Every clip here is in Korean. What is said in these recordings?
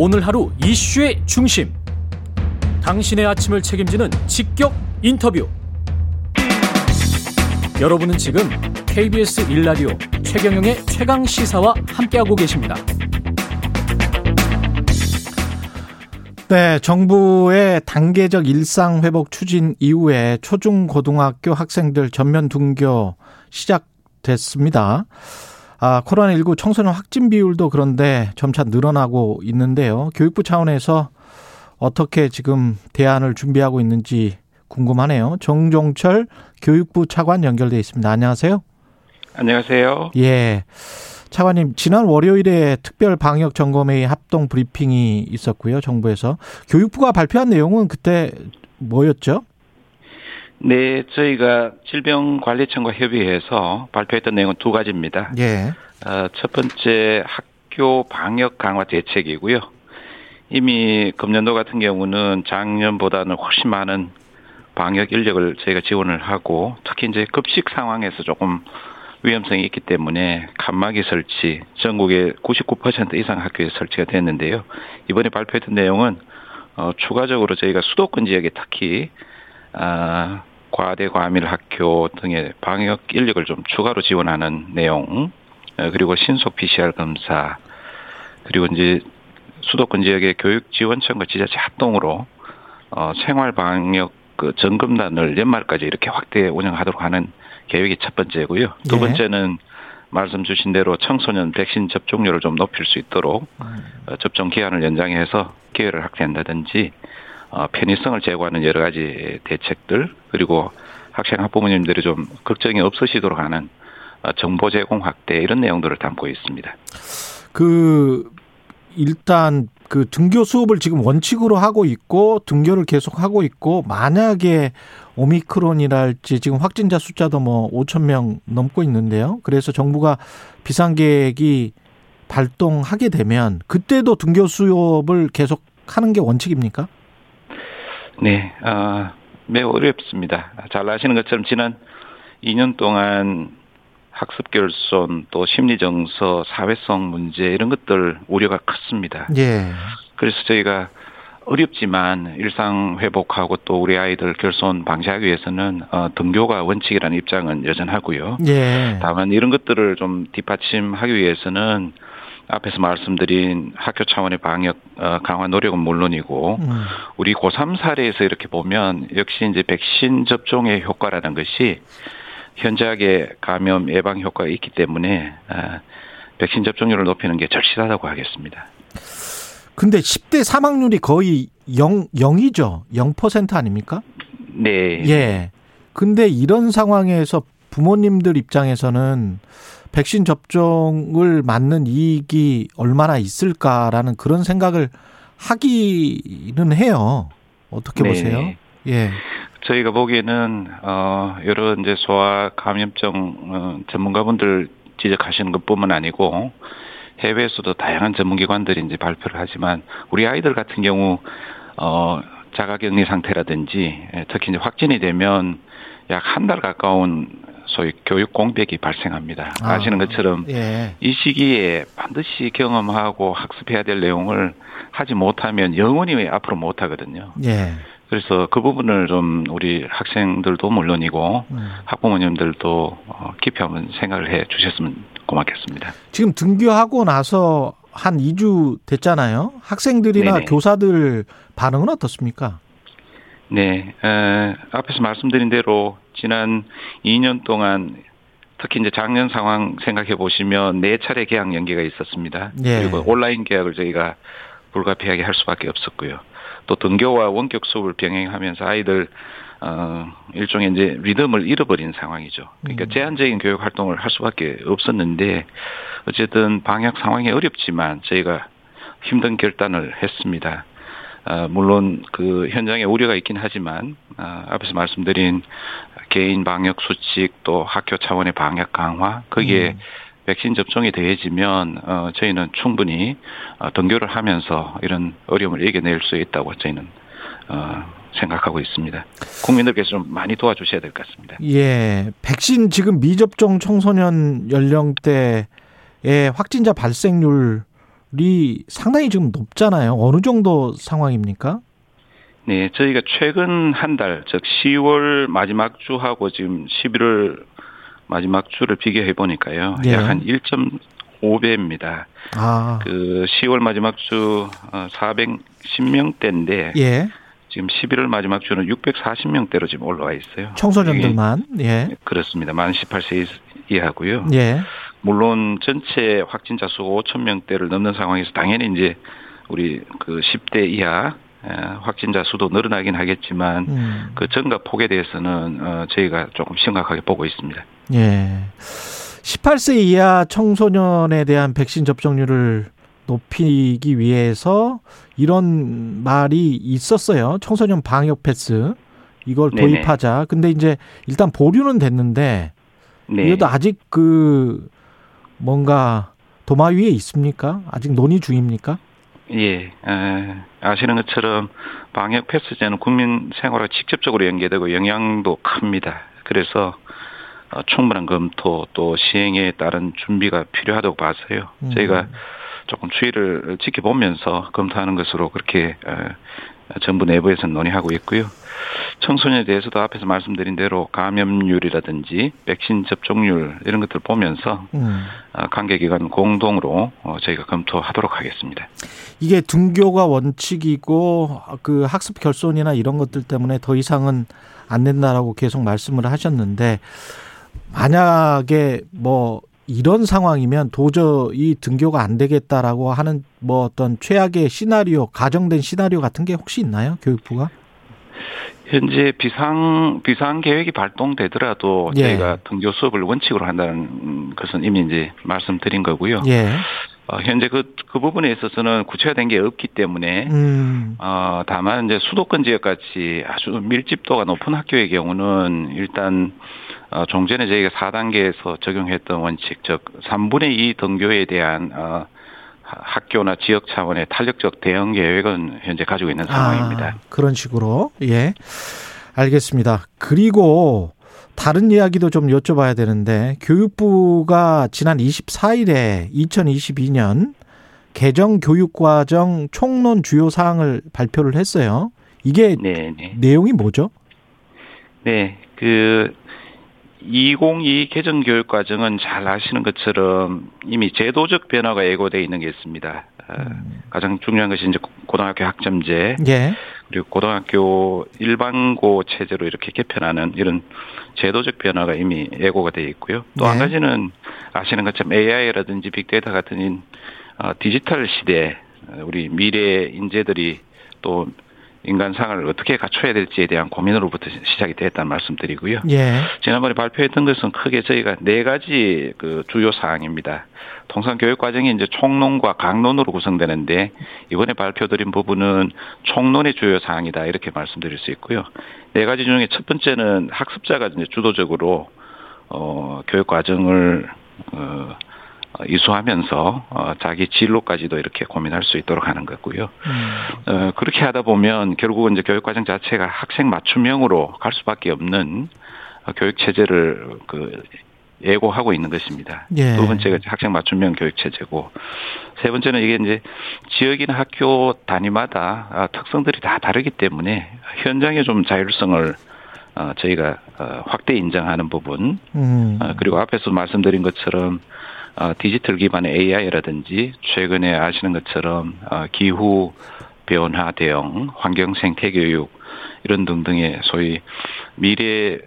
오늘 하루 이슈의 중심. 당신의 아침을 책임지는 직격 인터뷰. 여러분은 지금 KBS 일라디오 최경영의 최강 시사와 함께하고 계십니다. 네, 정부의 단계적 일상 회복 추진 이후에 초중 고등학교 학생들 전면 등교 시작됐습니다. 아, 코로나19 청소년 확진 비율도 그런데 점차 늘어나고 있는데요. 교육부 차원에서 어떻게 지금 대안을 준비하고 있는지 궁금하네요. 정종철 교육부 차관 연결돼 있습니다. 안녕하세요. 안녕하세요. 예. 차관님, 지난 월요일에 특별 방역 점검회의 합동 브리핑이 있었고요. 정부에서 교육부가 발표한 내용은 그때 뭐였죠? 네, 저희가 질병관리청과 협의해서 발표했던 내용은 두 가지입니다. 예. 어, 첫 번째 학교 방역 강화 대책이고요. 이미 금년도 같은 경우는 작년보다는 훨씬 많은 방역 인력을 저희가 지원을 하고 특히 이제 급식 상황에서 조금 위험성이 있기 때문에 칸막이 설치 전국의 99% 이상 학교에 설치가 됐는데요. 이번에 발표했던 내용은 어, 추가적으로 저희가 수도권 지역에 특히 아, 과대 과밀 학교 등의 방역 인력을 좀 추가로 지원하는 내용 어, 그리고 신속 PCR 검사 그리고 이제 수도권 지역의 교육 지원청과 지자체 합동으로 어, 생활 방역 그 점검단을 연말까지 이렇게 확대 운영하도록 하는 계획이 첫 번째고요. 두 예. 번째는 말씀 주신 대로 청소년 백신 접종률을 좀 높일 수 있도록 어, 접종 기한을 연장해서 기회를 확대한다든지 어, 편의성을 제고하는 여러 가지 대책들 그리고 학생 학부모님들이 좀 걱정이 없으시도록 하는 어, 정보 제공 확대 이런 내용들을 담고 있습니다. 그 일단 그 등교 수업을 지금 원칙으로 하고 있고 등교를 계속 하고 있고 만약에 오미크론이랄지 지금 확진자 숫자도 뭐 5천 명 넘고 있는데요. 그래서 정부가 비상 계획이 발동하게 되면 그때도 등교 수업을 계속 하는 게 원칙입니까? 네, 어, 매우 어렵습니다. 잘 아시는 것처럼 지난 2년 동안 학습 결손 또 심리 정서, 사회성 문제 이런 것들 우려가 컸습니다. 예. 그래서 저희가 어렵지만 일상 회복하고 또 우리 아이들 결손 방지하기 위해서는 어, 등교가 원칙이라는 입장은 여전하고요. 예. 다만 이런 것들을 좀 뒷받침하기 위해서는 앞에서 말씀드린 학교 차원의 방역 어, 강화 노력은 물론이고 음. 우리 고3 사례에서 이렇게 보면 역시 이제 백신 접종의 효과라는 것이 현저하게 감염 예방 효과가 있기 때문에 아, 백신 접종률을 높이는 게 절실하다고 하겠습니다. 근데 10대 사망률이 거의 0 0이죠. 0% 아닙니까? 네. 예. 근데 이런 상황에서 부모님들 입장에서는 백신 접종을 맞는 이익이 얼마나 있을까라는 그런 생각을 하기는 해요. 어떻게 네. 보세요? 예. 저희가 보기에는 어 여러 이제 소아 감염증 어, 전문가분들 지적하시는 것뿐만 아니고 해외에서도 다양한 전문기관들이 이제 발표를 하지만 우리 아이들 같은 경우 어 자가격리 상태라든지 예, 특히 이제 확진이 되면 약 한 달 가까운 소위 교육 공백이 발생합니다. 아. 아시는 것처럼 예. 이 시기에 반드시 경험하고 학습해야 될 내용을 하지 못하면 영원히 앞으로 못 하거든요. 예. 그래서 그 부분을 좀 우리 학생들도 물론이고 음. 학부모님들도 어, 깊이 한번 생각을 해 주셨으면 고맙겠습니다. 지금 등교하고 나서 한 2주 됐잖아요. 학생들이나 네네. 교사들 반응은 어떻습니까? 네, 에, 앞에서 말씀드린 대로 지난 2년 동안 특히 이제 작년 상황 생각해 보시면 네 차례 계약 연기가 있었습니다. 예. 그리고 온라인 계약을 저희가 불가피하게 할 수밖에 없었고요. 또 등교와 원격 수업을 병행하면서 아이들 어 일종의 이제 리듬을 잃어버린 상황이죠. 그러니까 음. 제한적인 교육 활동을 할 수밖에 없었는데 어쨌든 방역 상황이 어렵지만 저희가 힘든 결단을 했습니다. 아, 물론 그 현장에 우려가 있긴 하지만 아, 앞에서 말씀드린 개인 방역 수칙 또 학교 차원의 방역 강화 거기에 음. 백신 접종이 더해지면 어, 저희는 충분히 어, 등교를 하면서 이런 어려움을 이겨낼 수 있다고 저희는 어, 생각하고 있습니다. 국민들께서 좀 많이 도와주셔야 될 것 같습니다. 예. 백신 지금 미접종 청소년 연령대의 확진자 발생률 상당히 지금 높잖아요. 어느 정도 상황입니까? 네, 저희가 최근 한 달, 즉 10월 마지막 주하고 지금 11월 마지막 주를 비교해 보니까요. 예. 약한 1.5배입니다. 아. 그 10월 마지막 주 410명대인데 어, 예. 지금 11월 마지막 주는 640명대로 지금 올라와 있어요. 청소년들만. 예. 그렇습니다. 만 18세 이하고요. 예. 물론 전체 확진자 수가 5천 명대를 넘는 상황에서 당연히 이제 우리 그 10대 이하 확진자 수도 늘어나긴 하겠지만 음. 그 증가 폭에 대해서는 어 저희가 조금 심각하게 보고 있습니다. 예. 18세 이하 청소년에 대한 백신 접종률을 높이기 위해서 이런 말이 있었어요. 청소년 방역 패스 이걸 도입하자. 네네. 근데 이제 일단 보류는 됐는데 네. 이것도 아직 그 뭔가 도마 위에 있습니까? 아직 논의 중입니까? 예, 아시는 것처럼 방역 패스제는 국민 생활과 직접적으로 연계되고 영향도 큽니다. 그래서 어, 충분한 검토 또 시행에 따른 준비가 필요하다고 봐서요. 음. 저희가 조금 추이를 지켜보면서 검토하는 것으로 그렇게 정부 내부에서 논의하고 있고요. 청소년에 대해서도 앞에서 말씀드린 대로 감염률이라든지 백신 접종률 이런 것들 보면서 음. 어, 관계기관 공동으로 어, 저희가 검토하도록 하겠습니다. 이게 등교가 원칙이고 그 학습 결손이나 이런 것들 때문에 더 이상은 안 된다라고 계속 말씀을 하셨는데 만약에 뭐 이런 상황이면 도저히 등교가 안 되겠다라고 하는 뭐 어떤 최악의 시나리오, 가정된 시나리오 같은 게 혹시 있나요? 교육부가? 현재 비상 비상 계획이 발동되더라도 예. 저희가 등교 수업을 원칙으로 한다는 것은 이미 이제 말씀드린 거고요. 예. 어, 현재 그, 그 부분에 있어서는 구체화된 게 없기 때문에, 음. 어, 다만 이제 수도권 지역 같이 아주 밀집도가 높은 학교의 경우는 일단, 어, 종전에 저희가 4단계에서 적용했던 원칙, 즉, 3분의 2 등교에 대한, 어, 학교나 지역 차원의 탄력적 대응 계획은 현재 가지고 있는 상황입니다. 아, 그런 식으로 예 알겠습니다. 그리고 다른 이야기도 좀 여쭤봐야 되는데 교육부가 지난 24일에 2022년 개정 교육과정 총론 주요 사항을 발표를 했어요. 이게 네네. 네. 내용이 뭐죠? 네, 그 2022 개정 교육 과정은 잘 아시는 것처럼 이미 제도적 변화가 예고되어 있는 게 있습니다. 어, 음. 가장 중요한 것이 이제 고등학교 학점제 예. 그리고 고등학교 일반고 체제로 이렇게 개편하는 이런 제도적 변화가 이미 예고가 되어 있고요. 또한 네. 가지는 아시는 것처럼 AI라든지 빅데이터 같은 어, 디지털 시대 우리 미래 인재들이 또 인간상을 어떻게 갖춰야 될지에 대한 고민으로부터 시작이 됐다는 말씀드리고요. 예. 지난번에 발표했던 것은 크게 저희가 네 가지 그 주요 사항입니다. 통상 교육 과정이 이제 총론과 강론으로 구성되는데 이번에 발표드린 부분은 총론의 주요 사항이다 이렇게 말씀드릴 수 있고요. 네 가지 중에 첫 번째는 학습자가 이제 주도적으로 어 교육 과정을 어 어, 이수하면서 어, 자기 진로까지도 이렇게 고민할 수 있도록 하는 거고요. 음. 어, 그렇게 하다 보면 결국은 이제 교육과정 자체가 학생 맞춤형으로 갈 수밖에 없는 교육 체제를 그 예고하고 있는 것입니다. 예. 두 번째가 학생 맞춤형 교육 체제고 세 번째는 이게 이제 지역이나 학교 단위마다 아, 특성들이 다 다르기 때문에 현장에 좀 자율성을 저희가 확대 인정하는 부분 음. 그리고 앞에서 말씀드린 것처럼 어, 디지털 기반의 AI라든지 최근에 아시는 것처럼 어, 기후 변화 대응, 환경 생태 교육 이런 등등의 소위 미래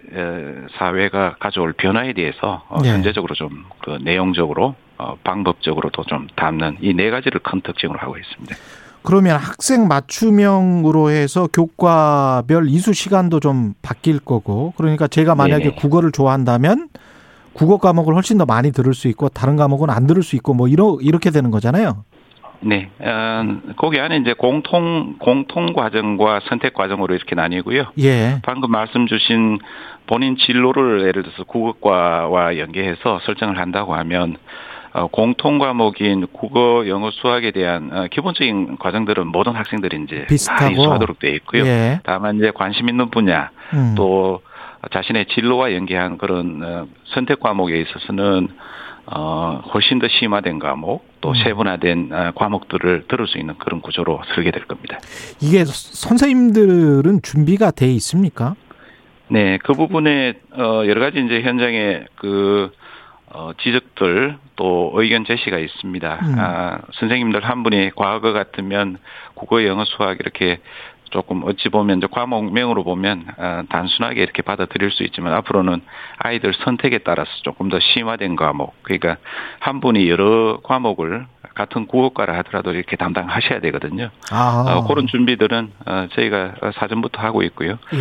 사회가 가져올 변화에 대해서 어, 네. 현재적으로 좀 그 내용적으로 방법적으로도 좀 담는 이 네 가지를 큰 특징으로 하고 있습니다. 그러면 학생 맞춤형으로 해서 교과별 이수 시간도 좀 바뀔 거고 그러니까 제가 만약에 네네. 국어를 좋아한다면 국어 과목을 훨씬 더 많이 들을 수 있고 다른 과목은 안 들을 수 있고 뭐 이러 이렇게 되는 거잖아요. 네, 어, 거기 안에 이제 공통 공통 과정과 선택 과정으로 이렇게 나뉘고요. 예. 방금 말씀 주신 본인 진로를 예를 들어서 국어과와 연계해서 설정을 한다고 하면 어, 공통 과목인 국어, 영어, 수학에 대한 어, 기본적인 과정들은 모든 학생들이 이제 비슷하고 이수하도록 되어 있고요. 예. 다만 이제 관심 있는 분야 음. 또 자신의 진로와 연계한 그런 어, 선택 과목에 있어서는 어, 훨씬 더 심화된 과목, 또 음. 세분화된 어, 과목들을 들을 수 있는 그런 구조로 설계 될 겁니다. 이게 선생님들은 준비가 돼 있습니까? 네, 그 부분에 어, 여러 가지 이제 현장에 그 어, 지적들 또 의견 제시가 있습니다. 음. 아, 선생님들 한 분이 과거 같으면 국어, 영어, 수학 이렇게 조금 어찌 보면 이제 과목명으로 보면 아, 단순하게 이렇게 받아들일 수 있지만 앞으로는 아이들 선택에 따라서 조금 더 심화된 과목 그러니까 한 분이 여러 과목을 같은 국어과라 하더라도 이렇게 담당하셔야 되거든요. 아, 어, 그런 준비들은 어, 저희가 사전부터 하고 있고요. 예.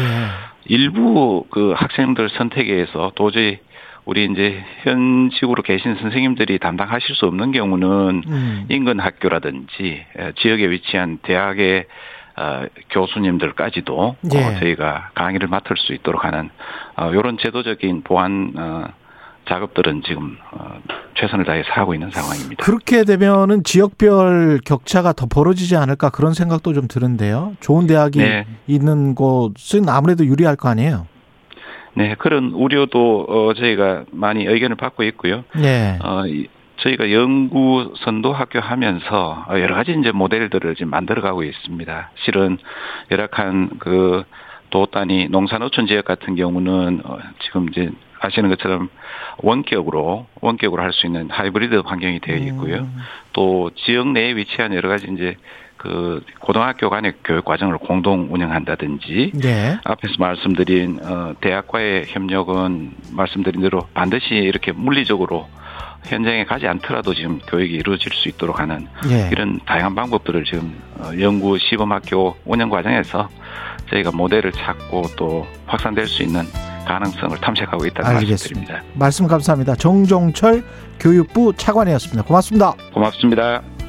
일부 그 학생들 선택에 의해서 도저히 우리 이제 현직으로 계신 선생님들이 담당하실 수 없는 경우는 음. 인근 학교라든지 에, 지역에 위치한 대학의 어, 교수님들까지도 예. 어, 저희가 강의를 맡을 수 있도록 하는 어, 이런 제도적인 보완 어, 작업들은 지금 어, 최선을 다해서 하고 있는 상황입니다. 그렇게 되면은 지역별 격차가 더 벌어지지 않을까 그런 생각도 좀 드는데요. 좋은 대학이 네. 있는 곳은 아무래도 유리할 거 아니에요. 네, 그런 우려도 어, 저희가 많이 의견을 받고 있고요. 예. 어, 이- 저희가 연구 선도 학교 하면서 어, 여러 가지 이제 모델들을 지금 만들어가고 있습니다. 실은 열악한 그 도단위 농산어촌 지역 같은 경우는 어, 지금 이제 아시는 것처럼 원격으로 원격으로 할 수 있는 하이브리드 환경이 되어 있고요. 음. 또 지역 내에 위치한 여러 가지 이제 그 고등학교 간의 교육 과정을 공동 운영한다든지 예. 앞에서 말씀드린 어, 대학과의 협력은 말씀드린 대로 반드시 이렇게 물리적으로 현장에 가지 않더라도 지금 교육이 이루어질 수 있도록 하는 예. 이런 다양한 방법들을 지금 어, 연구 시범학교 운영 과정에서 저희가 모델을 찾고 또 확산될 수 있는 가능성을 탐색하고 있다는 알겠습니다. 말씀드립니다. 말씀 감사합니다. 정종철 교육부 차관이었습니다. 고맙습니다. 고맙습니다.